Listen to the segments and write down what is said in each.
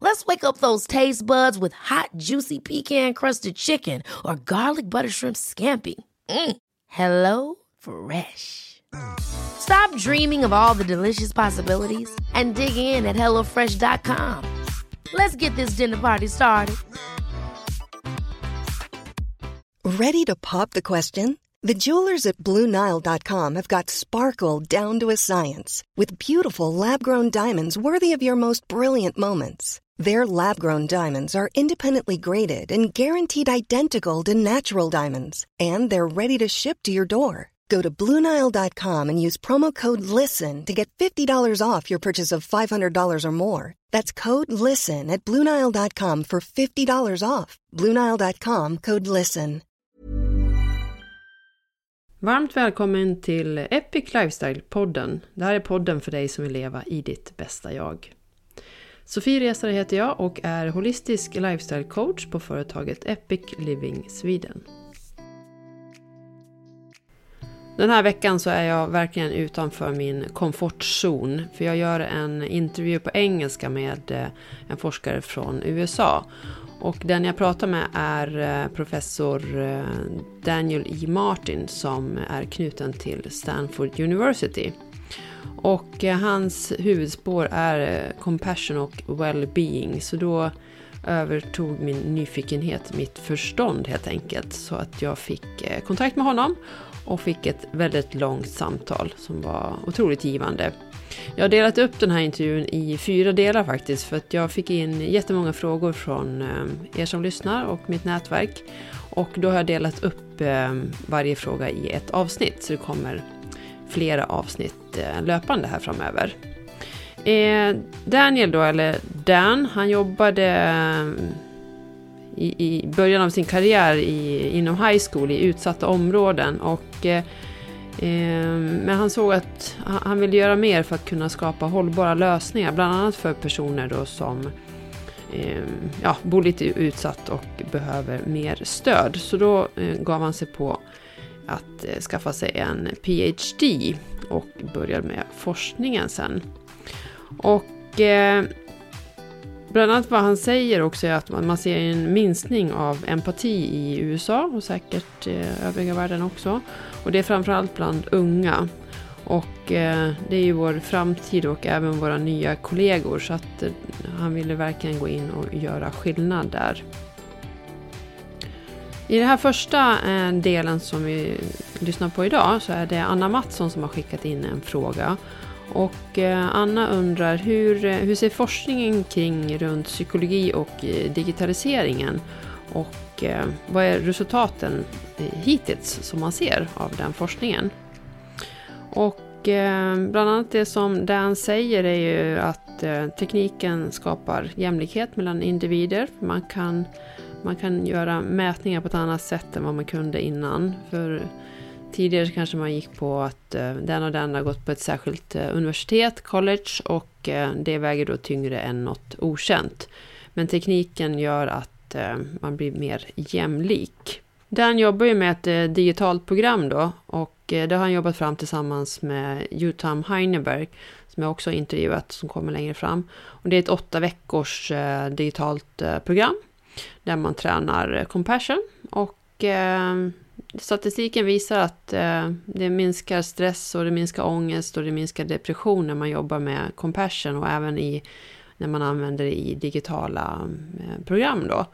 Let's wake up those taste buds with hot, juicy pecan crusted chicken or garlic butter shrimp scampi. Mm. Hello Fresh. Stop dreaming of all the delicious possibilities and dig in at HelloFresh.com. Let's get this dinner party started. Ready to pop the question? The jewelers at BlueNile.com have got sparkle down to a science with beautiful lab grown diamonds worthy of your most brilliant moments. Their lab grown diamonds are independently graded and guaranteed identical to natural diamonds, and they're ready to ship to your door. Go to Bluenile.com and use promo code LISTEN to get $50 off your purchase of $500 or more. That's code LISTEN at Bluenile.com for $50 off. Bluenile.com code LISTEN. Varmt välkommen till Epic Lifestyle-podden. Det här är podden för dig som vill leva i ditt bästa jag. Sofie Resare heter jag och är holistisk lifestyle coach på företaget Epic Living Sweden. Den här veckan så är jag verkligen utanför min komfortzon. För jag gör en intervju på engelska med eh, en forskare från USA. Och den jag pratar med är eh, professor eh, Daniel E. Martin som är knuten till Stanford University. Och eh, hans huvudspår är eh, compassion och well-being. Så då övertog min nyfikenhet mitt förstånd helt enkelt. Så att jag fick eh, kontakt med honom och fick ett väldigt långt samtal som var otroligt givande. Jag har delat upp den här intervjun i fyra delar faktiskt för att jag fick in jättemånga frågor från er som lyssnar och mitt nätverk. Och då har jag delat upp varje fråga i ett avsnitt så det kommer flera avsnitt eh, löpande här framöver. Eh, Daniel då, eller Dan, han jobbade eh, i, i början av sin karriär i, inom high school i utsatta områden. Och, eh, men han såg att han ville göra mer för att kunna skapa hållbara lösningar, bland annat för personer då som eh, ja, bor lite utsatt och behöver mer stöd. Så då eh, gav han sig på att eh, skaffa sig en PhD och började med forskningen sen. Och eh, bland annat vad han säger också är att man ser en minskning av empati i USA och säkert eh, övriga världen också. Och det är framförallt bland unga. Och eh, det är ju vår framtid och även våra nya kollegor så att eh, han ville verkligen gå in och göra skillnad där. I den här första eh, delen som vi lyssnar på idag så är det Anna Mattsson som har skickat in en fråga. Och eh, Anna undrar hur, eh, hur ser forskningen kring runt psykologi och digitaliseringen? Och vad är resultaten hittills som man ser av den forskningen? Och bland annat det som Dan säger är ju att tekniken skapar jämlikhet mellan individer. Man kan man kan göra mätningar på ett annat sätt än vad man kunde innan. För tidigare kanske man gick på att eh, den och den har gått på ett särskilt eh, universitet, college, och eh, det väger då tyngre än något okänt. Men tekniken gör att man blir mer jämlik. Dan jobbar ju med ett digitalt program då och det har han jobbat fram tillsammans med Jutam Heineberg som jag också har intervjuat som kommer längre fram. Och det är ett åtta veckors digitalt program där man tränar compassion. Och eh, statistiken visar att eh, det minskar stress och det minskar ångest och det minskar depression när man jobbar med compassion och även i, när man använder det i digitala eh, program. Då.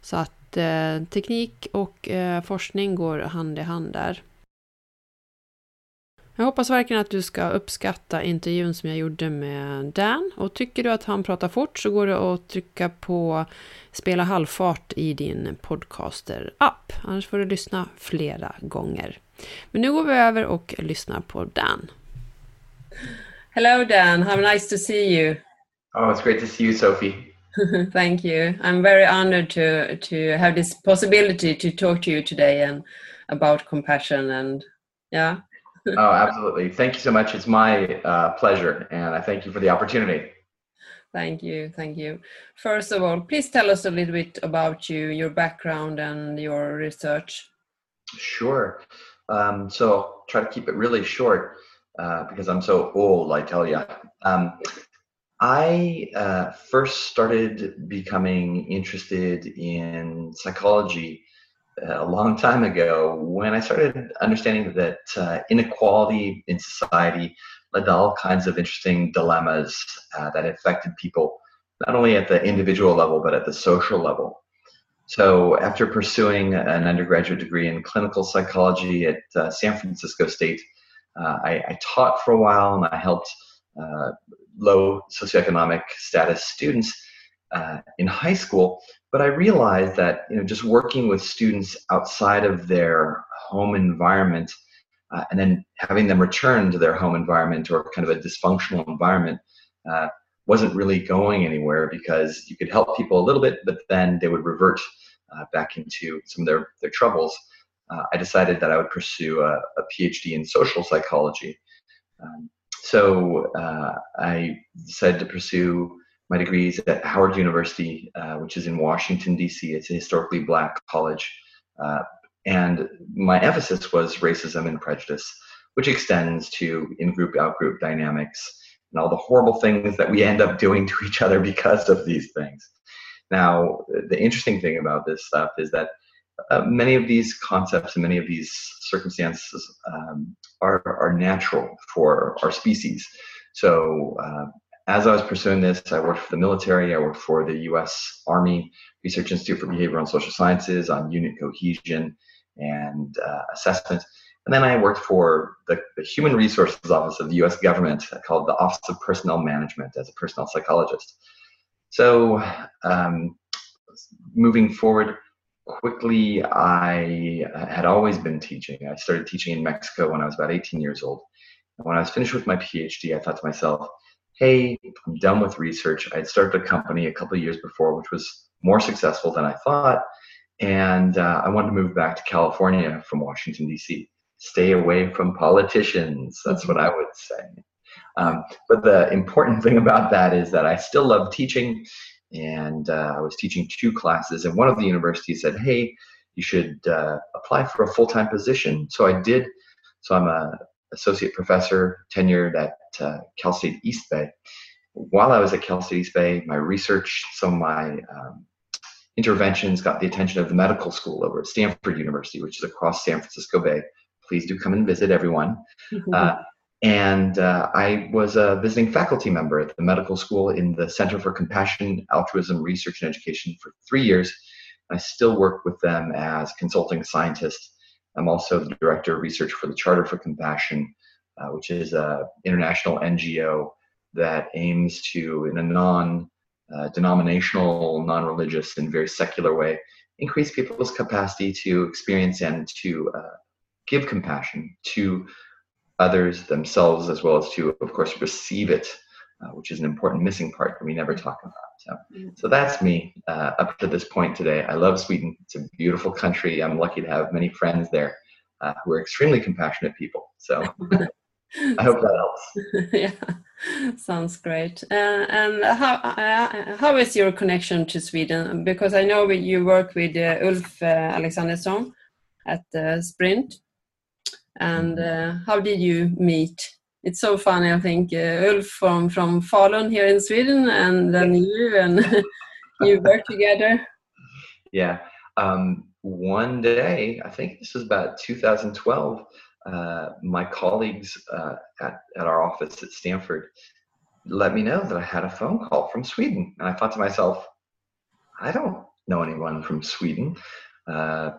Så att eh, teknik och eh, forskning går hand i hand där. Jag hoppas verkligen att du ska uppskatta intervjun som jag gjorde med Dan. Och tycker du att han pratar fort så går det att trycka på spela halvfart i din podcaster-app. Annars får du lyssna flera gånger. Men nu går vi över och lyssnar på Dan. Hello Dan, how nice to see you. Oh, it's great to see you Sophie. Thank you. I'm very honored to to have this possibility to talk to you today and about compassion and yeah. Oh, absolutely. Thank you so much. It's my uh, pleasure, and I thank you for the opportunity. Thank you. Thank you. First of all, please tell us a little bit about you, your background, and your research. Sure. Um, so try to keep it really short uh, because I'm so old, I tell you. Um, I uh, first started becoming interested in psychology a long time ago when I started understanding that uh, inequality in society led to all kinds of interesting dilemmas uh, that affected people, not only at the individual level, but at the social level. So, after pursuing an undergraduate degree in clinical psychology at uh, San Francisco State, uh, I, I, taught for a while and I helped low socioeconomic status students uh, in high school. But I realized that you know just working with students outside of their home environment uh, and then having them return to their home environment or kind of a dysfunctional environment uh, wasn't really going anywhere because you could help people a little bit, but then they would revert uh, back into some of their, their troubles. Uh, I decided that I would pursue a, a PhD in social psychology. Um, so uh, I decided to pursue my degree is at Howard University, uh, which is in Washington, D.C. It's a historically black college. Uh, and my emphasis was racism and prejudice, which extends to in group, out group dynamics and all the horrible things that we end up doing to each other because of these things. Now, the interesting thing about this stuff is that uh, many of these concepts and many of these circumstances um, are, are natural for our species. So, uh, as I was pursuing this, I worked for the military, I worked for the US Army Research Institute for Behavioral and Social Sciences on unit cohesion and uh, assessment. And then I worked for the, the, Human Resources Office of the US government called the Office of Personnel Management as a personnel psychologist. So, um, moving forward, quickly I had always been teaching. I started teaching in Mexico when I was about 18 years old. And when I was finished with my PhD, I thought to myself, hey, I'm done with research. I had started a company a couple of years before, which was more successful than I thought. And uh, I wanted to move back to California from Washington, D.C. Stay away from politicians. That's what I would say. Um, but the important thing about that is that I still love teaching and uh, I was teaching two classes, and one of the universities said, "Hey, you should uh, apply for a full-time position." So I did. So I'm a associate professor tenured at uh, Cal State East Bay. While I was at Cal State East Bay, my research, some of my um, interventions got the attention of the medical school over at Stanford University, which is across San Francisco Bay. Please do come and visit everyone. Mm-hmm. Uh, and uh, I was a visiting faculty member at the medical school in the Center for Compassion, Altruism, Research, and Education for three years. I still work with them as consulting scientist. I'm also the director of research for the Charter for Compassion, uh, which is an international NGO that aims to, in a non uh, denominational, non religious, and very secular way, increase people's capacity to experience and to uh, give compassion to others themselves as well as to of course receive it uh, which is an important missing part that we never talk about. So, mm-hmm. so that's me uh, up to this point today. I love sweden. It's a beautiful country. I'm lucky to have many friends there uh, who are extremely compassionate people. So i hope that helps yeah sounds great uh, and how uh, how is your connection to sweden because i know you work with uh, ulf alexandersson at sprint and uh, how did you meet? It's so funny. I think uh, Ulf from from Falun here in Sweden, and then you and you work together. Yeah. Um, one day, I think this was about 2012. Uh, my colleagues uh, at, at our office at Stanford let me know that I had a phone call from Sweden. And I thought to myself, I don't know anyone from Sweden. Uh,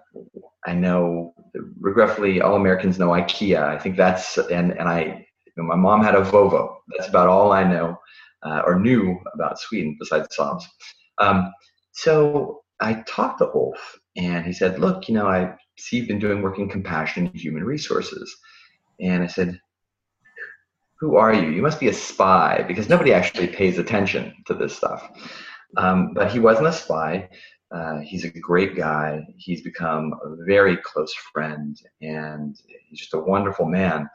I know, regretfully, all Americans know IKEA. I think that's, and, and I, you know, my mom had a Volvo. That's about all I know uh, or knew about Sweden besides Saabs. Um, so I talked to Ulf and he said, look, you know, I see you've been doing work in compassion and human resources. And I said, who are you? You must be a spy because nobody actually pays attention to this stuff. Um, but he wasn't a spy. Uh, he's a great guy. He's become a very close friend, and he's just a wonderful man.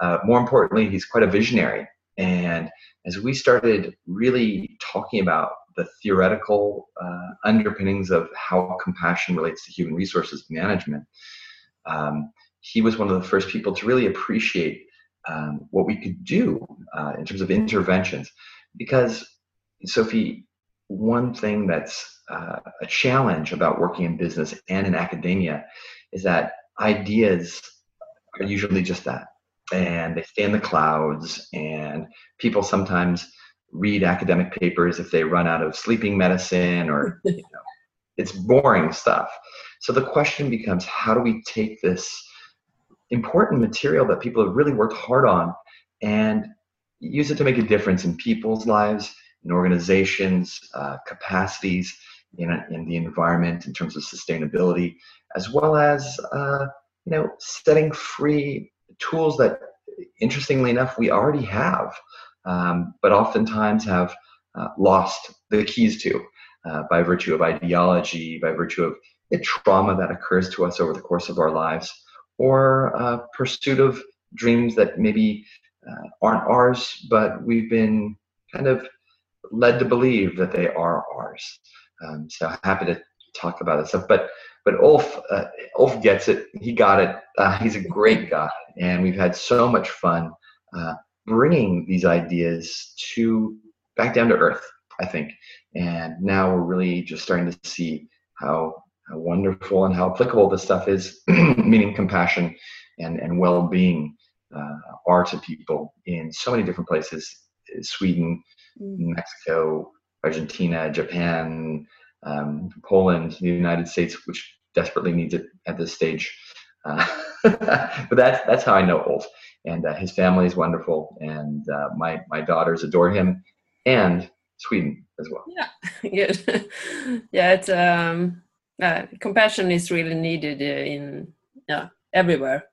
Uh, more importantly, he's quite a visionary. And as we started really talking about the theoretical uh, underpinnings of how compassion relates to human resources management, um, he was one of the first people to really appreciate um, what we could do uh, in terms of interventions. Because, Sophie, one thing that's uh, a challenge about working in business and in academia is that ideas are usually just that. And they stay in the clouds, and people sometimes read academic papers if they run out of sleeping medicine or you know, it's boring stuff. So the question becomes how do we take this important material that people have really worked hard on and use it to make a difference in people's lives, in organizations, uh, capacities, in, in the environment in terms of sustainability, as well as uh, you know setting free tools that, interestingly enough, we already have, um, but oftentimes have uh, lost the keys to uh, by virtue of ideology, by virtue of the trauma that occurs to us over the course of our lives, or uh, pursuit of dreams that maybe uh, aren't ours, but we've been kind of led to believe that they are ours. Um, so happy to talk about this stuff. But but Ulf uh, Ulf gets it. He got it. Uh, he's a great guy, and we've had so much fun uh, bringing these ideas to back down to earth. I think, and now we're really just starting to see how how wonderful and how applicable this stuff is, meaning compassion and, and well being uh, are to people in so many different places Sweden, mm. Mexico, Argentina, Japan, um, Poland, the United States, which desperately needs it at this stage. Uh, but that's that's how I know Ulf, and uh, his family is wonderful, and uh, my my daughters adore him, and Sweden as well. Yeah, good. yeah, it's um, uh, compassion is really needed uh, in yeah everywhere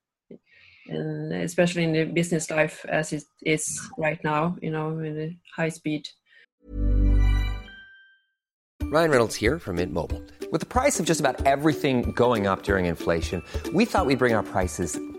and especially in the business life as it is right now you know with the high speed ryan reynolds here from mint mobile with the price of just about everything going up during inflation we thought we'd bring our prices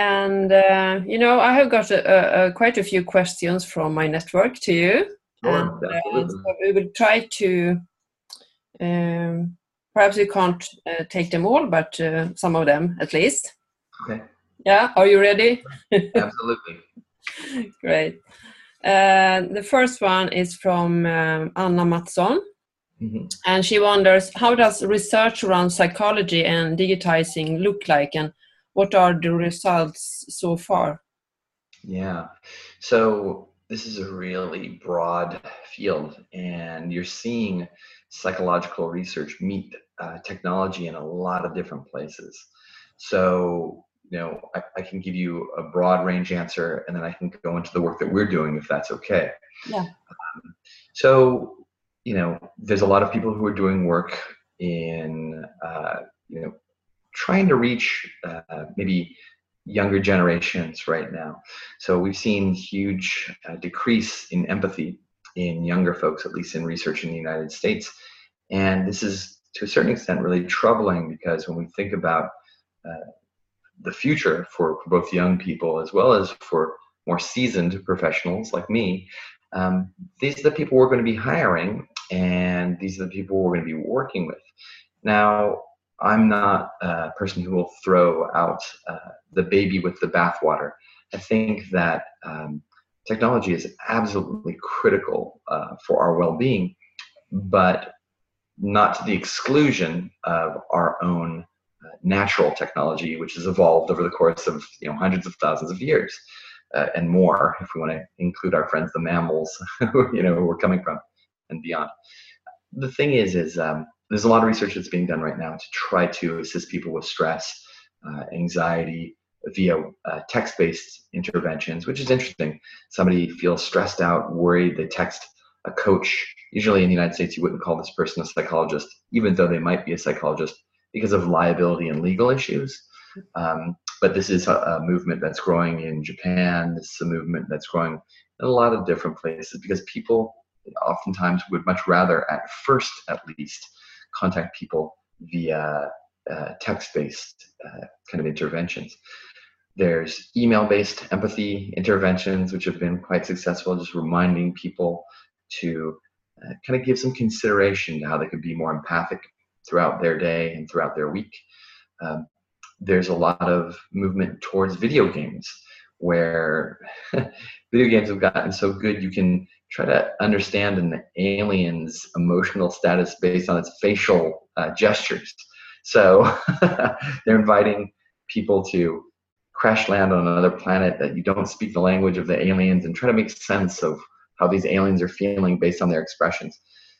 And uh, you know, I have got a, a, quite a few questions from my network to you. Sure, and, uh, so we will try to. Um, perhaps we can't uh, take them all, but uh, some of them at least. Okay. Yeah. Are you ready? Absolutely. Great. Uh, the first one is from um, Anna Matson. Mm-hmm. And she wonders how does research around psychology and digitizing look like, and what are the results so far? Yeah, so this is a really broad field, and you're seeing psychological research meet uh, technology in a lot of different places. So, you know, I, I, can give you a broad range answer, and then I can go into the work that we're doing if that's okay. Yeah. Um, so, you know, there's a lot of people who are doing work in, uh, you know, trying to reach uh, maybe younger generations right now. So we've seen huge uh, decrease in empathy in younger folks, at least in research in the United States. And this is to a certain extent really troubling because when we think about uh, the future for, both young people as well as for more seasoned professionals like me, um, these are the people we're going to be hiring and these are the people we're going to be working with. Now, I'm not a person who will throw out uh, the baby with the bathwater. I think that um, technology is absolutely critical uh, for our well-being, but not to the exclusion of our own uh, natural technology, which has evolved over the course of you know hundreds of thousands of years uh, and more, if we want to include our friends the mammals, you know, who we're coming from and beyond. The thing is, is um, there's a lot of research that's being done right now to try to assist people with stress, uh, anxiety via uh, text-based interventions, which is interesting. Somebody feels stressed out, worried, they text a coach. Usually in the United States, you wouldn't call this person a psychologist, even though they might be a psychologist because of liability and legal issues. Um, but this is a, a, movement that's growing in Japan. This is a movement that's growing in a lot of different places because people oftentimes would much rather, at first at least, contact people via uh, text-based uh, kind of interventions. There's email-based empathy interventions, which have been quite successful, just reminding people to uh, kind of give some consideration to how they could be more empathic throughout their day and throughout their week. Um, there's a lot of movement towards video games where video games have gotten so good you can try to understand an alien's emotional status based on its facial uh, gestures. So they're inviting people to crash land on another planet that you don't speak the language of the aliens and try to make sense of how these aliens are feeling based on their expressions.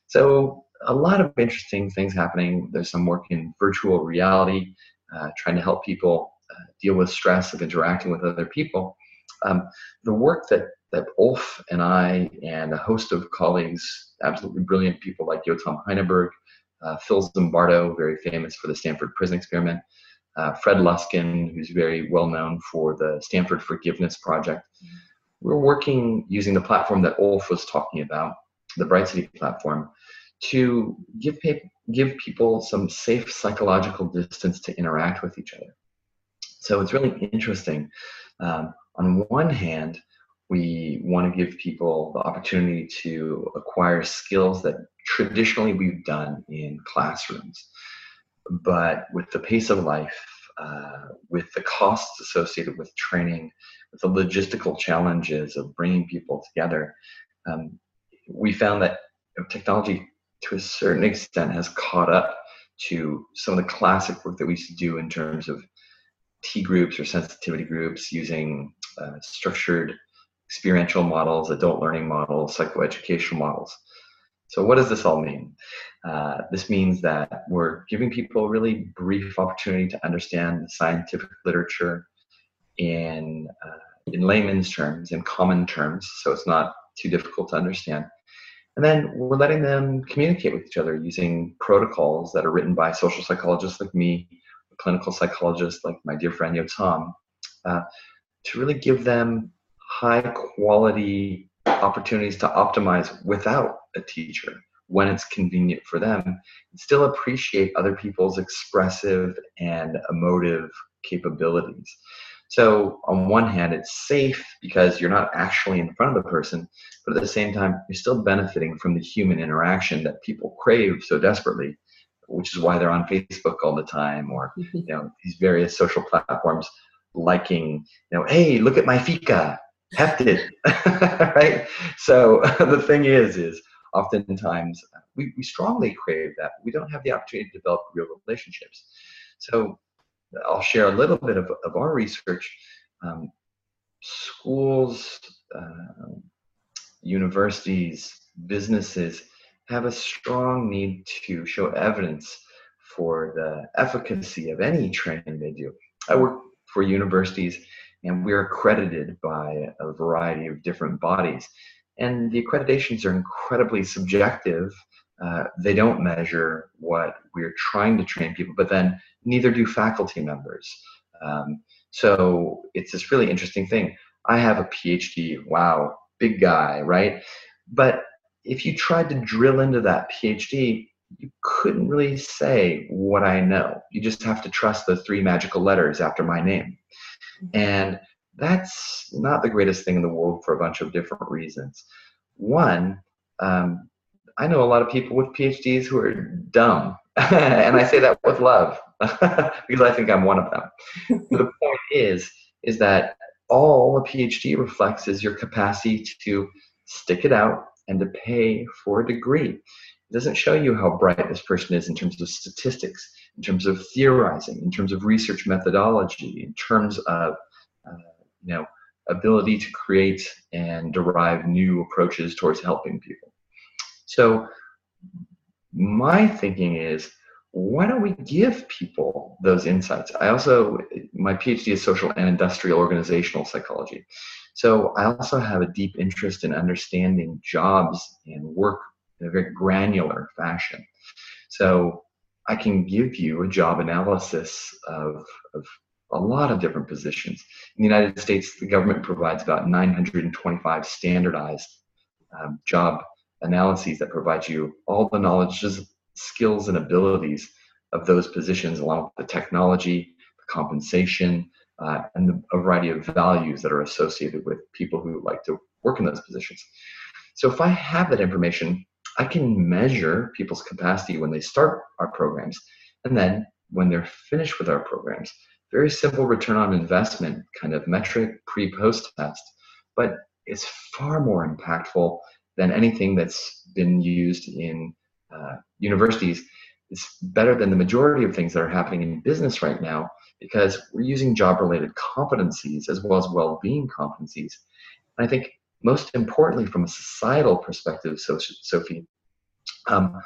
So a lot of interesting things happening. There's some work in virtual reality, uh, trying to help people uh, deal with stress of interacting with other people. Um, the work that that Ulf and I and a host of colleagues, absolutely brilliant people like Yotam Heineberg, uh, Phil Zimbardo, very famous for the Stanford Prison Experiment, uh, Fred Luskin, who's very well known for the Stanford Forgiveness Project. We're working using the platform that Ulf was talking about, the Bright City platform, to give, give people some safe psychological distance to interact with each other. So it's really interesting. Um, on one hand, we want to give people the opportunity to acquire skills that traditionally we've done in classrooms. But with the pace of life, uh, with the costs associated with training, with the logistical challenges of bringing people together, um, we found that technology to a certain extent has caught up to some of the classic work that we used to do in terms of T groups or sensitivity groups using uh, structured experiential models, adult learning models, psychoeducational models. So, what does this all mean? Uh, this means that we're giving people a really brief opportunity to understand the scientific literature in, uh, in layman's terms, in common terms, so it's not too difficult to understand. And then we're letting them communicate with each other using protocols that are written by social psychologists like me, clinical psychologists like my dear friend Yotam, uh, to really give them high quality opportunities to optimize without a teacher when it's convenient for them and still appreciate other people's expressive and emotive capabilities. So, on one hand, it's safe because you're not actually in front of the person, but at the same time, you're still benefiting from the human interaction that people crave so desperately, which is why they're on Facebook all the time or mm-hmm. you know these various social platforms liking, you know, hey, look at my fika, hefted, right? So the thing is, is oftentimes we, we strongly crave that. We don't have the opportunity to develop real relationships. So I'll share a little bit of, of our research. Um, schools, uh, universities, businesses have a strong need to show evidence for the efficacy of any training they do. I work for universities and we're accredited by a variety of different bodies. And the accreditations are incredibly subjective. Uh, they don't measure what we're trying to train people, but then neither do faculty members. Um, so it's this really interesting thing. I have a PhD, wow, big guy, right? But if you tried to drill into that PhD, you couldn't really say what I know. You just have to trust the three magical letters after my name. And that's not the greatest thing in the world for a bunch of different reasons. One, um, I know a lot of people with PhDs who are dumb, and I say that with love because I think I'm one of them. the point is, is that all a PhD reflects is your capacity to stick it out and to pay for a degree. It doesn't show you how bright this person is in terms of statistics, in terms of theorizing, in terms of research methodology, in terms of uh, you know ability to create and derive new approaches towards helping people. So my thinking is why don't we give people those insights? I also, my PhD is social and industrial organizational psychology. So I also have a deep interest in understanding jobs and work in a very granular fashion. So I can give you a job analysis of, of a lot of different positions. In the United States, the government provides about 925 standardized um, job analyses that provide you all the knowledge, skills, and abilities of those positions, along with the technology, the compensation, uh, and the, a variety of values that are associated with people who like to work in those positions. So if I have that information, I can measure people's capacity when they start our programs, and then when they're finished with our programs. Very simple return on investment kind of metric pre post test, but it's far more impactful than anything that's been used in uh, universities. It's better than the majority of things that are happening in business right now because we're using job related competencies as well as well being competencies. And I think most importantly, from a societal perspective, Sophie, um,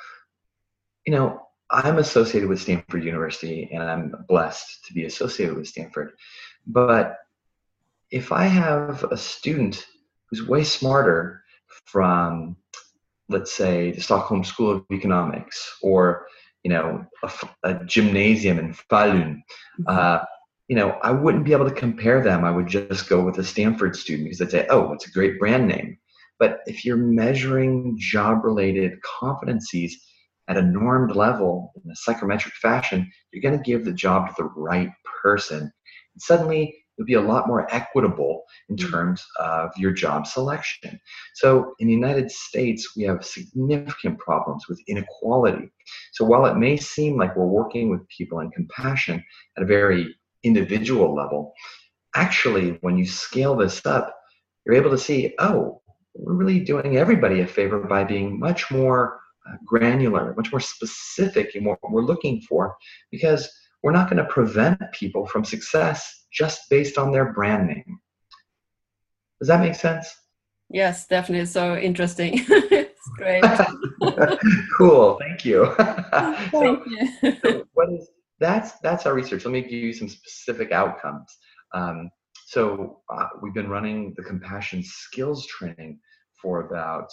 you know, I'm associated with Stanford University and I'm blessed to be associated with Stanford. But if I have a student who's way smarter from, let's say, the Stockholm School of Economics or you know a, a gymnasium in Falun, mm-hmm. uh, you know, I wouldn't be able to compare them. I would just go with a Stanford student because I'd say, oh, it's a great brand name. But if you're measuring job-related competencies at a normed level in a psychometric fashion, you're going to give the job to the right person. And suddenly, it'll be a lot more equitable in mm. terms of your job selection. So in the United States, we have significant problems with inequality. So while it may seem like we're working with people in compassion at a very individual level, actually, when you scale this up, you're able to see, oh, we're really doing everybody a favor by being much more uh, granular, much more specific in what we're looking for, because we're not going to prevent people from success just based on their brand name. Does that make sense? Yes, definitely. So interesting. it's great. cool. Thank you. Thank so, you. so what is that's that's our research. Let me give you some specific outcomes. Um, so uh, we've been running the compassion skills training for about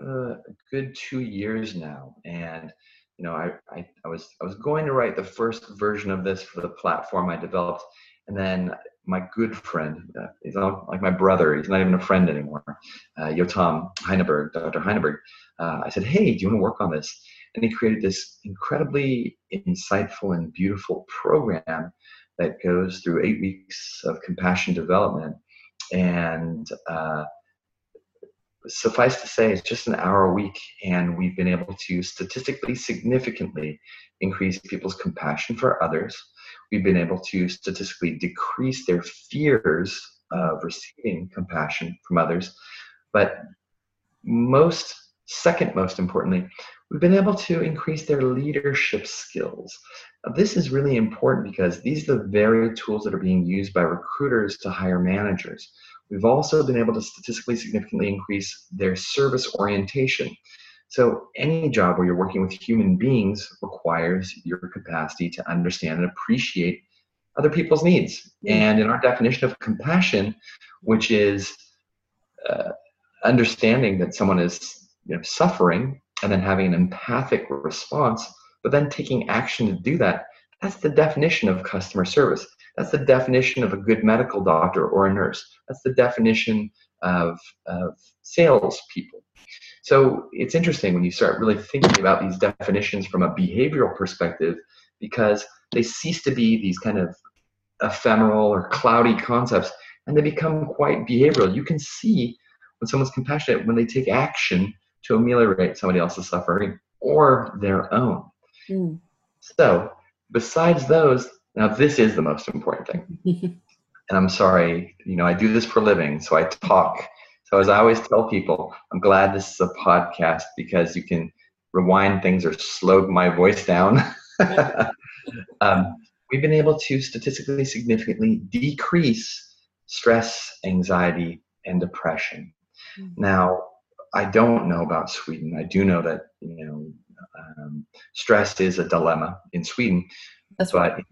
uh, a good two years now, and you know, I, I, I was I was going to write the first version of this for the platform I developed, and then my good friend, uh, he's not like my brother, he's not even a friend anymore, uh, Yotam Heineberg, Dr. Heineberg. Uh, I said, hey, do you want to work on this? And he created this incredibly insightful and beautiful program that goes through eight weeks of compassion development. And uh, suffice to say, it's just an hour a week, and we've been able to statistically significantly increase people's compassion for others. We've been able to statistically decrease their fears of receiving compassion from others. But most, second most importantly, we've been able to increase their leadership skills. Now, this is really important because these are the very tools that are being used by recruiters to hire managers. We've also been able to statistically significantly increase their service orientation. So, any job where you're working with human beings requires your capacity to understand and appreciate other people's needs. And in our definition of compassion, which is uh, understanding that someone is you know, suffering and then having an empathic response, but then taking action to do that, that's the definition of customer service. That's the definition of a good medical doctor or a nurse. That's the definition of, of salespeople. So it's interesting when you start really thinking about these definitions from a behavioral perspective because they cease to be these kind of ephemeral or cloudy concepts and they become quite behavioral. You can see when someone's compassionate when they take action to ameliorate somebody else's suffering or their own. Mm. So, besides those, now, this is the most important thing. and I'm sorry, you know, I do this for a living, so I talk. So, as I always tell people, I'm glad this is a podcast because you can rewind things or slow my voice down. um, we've been able to statistically significantly decrease stress, anxiety, and depression. Mm-hmm. Now, I don't know about Sweden. I do know that you know Um, stress is a dilemma in Sweden. That's but right.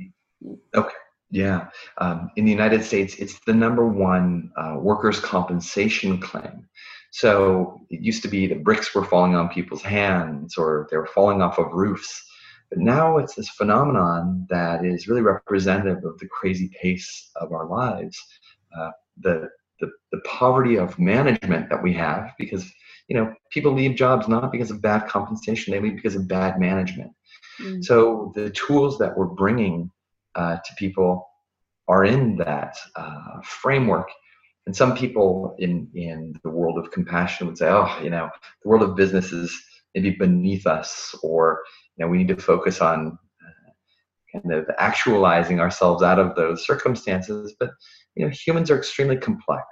okay, yeah. Um, in the United States, it's the number one uh, workers' compensation claim. So it used to be that bricks were falling on people's hands or they were falling off of roofs. But now it's this phenomenon that is really representative of the crazy pace of our lives. Uh, the, the, the poverty of management that we have because you know people leave jobs not because of bad compensation they leave because of bad management mm. so the tools that we're bringing uh, to people are in that uh, framework. And some people in in the world of compassion would say oh you know the world of business is maybe beneath us or you know we need to focus on uh, kind of actualizing ourselves out of those circumstances. But you know humans are extremely complex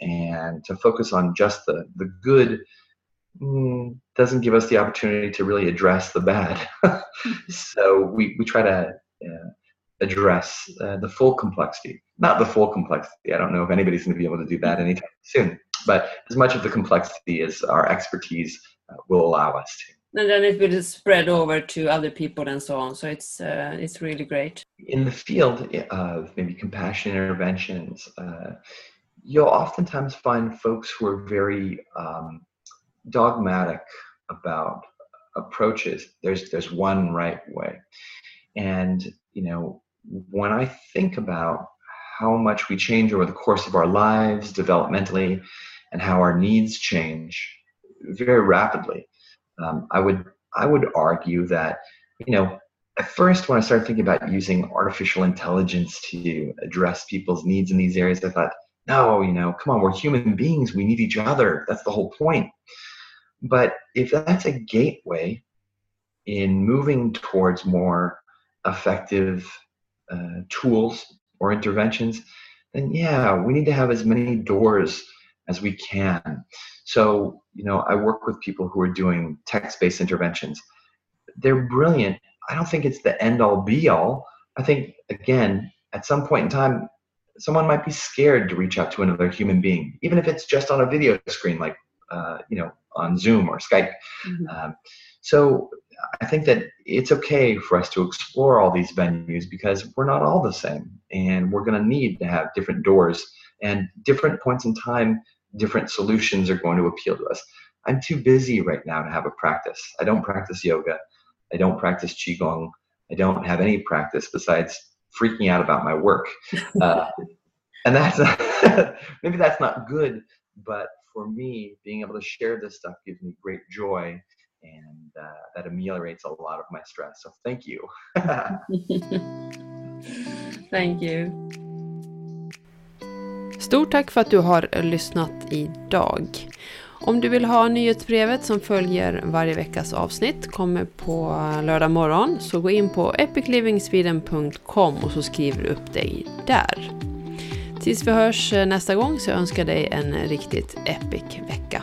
and to focus on just the the good mm, doesn't give us the opportunity to really address the bad. So we we try to uh, address uh, the full complexity. Not the full complexity. I don't know if anybody's going to be able to do that anytime soon, but as much of the complexity as our expertise uh, will allow us to. And then it will spread over to other people and so on. So it's uh, it's really great. In the field of maybe compassion interventions, uh, you'll oftentimes find folks who are very um, dogmatic about approaches. There's there's one right way, and you know when I think about how much we change over the course of our lives developmentally and how our needs change very rapidly, um, I would I would argue that you know at first when I started thinking about using artificial intelligence to address people's needs in these areas, I thought, no, you know, come on, we're human beings, we need each other. That's the whole point. But if that's a gateway in moving towards more effective uh, tools or interventions, then yeah, we need to have as many doors as we can. So, you know, I work with people who are doing text based interventions. They're brilliant. I don't think it's the end all be all. I think, again, at some point in time, someone might be scared to reach out to another human being, even if it's just on a video screen, like, uh, you know, on Zoom or Skype. Mm-hmm. Um, so I think that it's okay for us to explore all these venues because we're not all the same and we're going to need to have different doors and different points in time, different solutions are going to appeal to us. I'm too busy right now to have a practice. I don't practice yoga. I don't practice Qigong. I don't have any practice besides freaking out about my work. Uh, and that's maybe that's not good, but for me, being able to share this stuff gives me great joy and uh, that ameliorates a lot of my stress. So thank you. thank you. Stort tack för att du har lyssnat idag. Om du vill ha nyhetsbrevet som följer varje veckas avsnitt kommer på lördag morgon så gå in på epiclivingsweden.com och så skriver du upp dig där. Tills vi hörs nästa gång så önskar jag dig en riktigt epic vecka.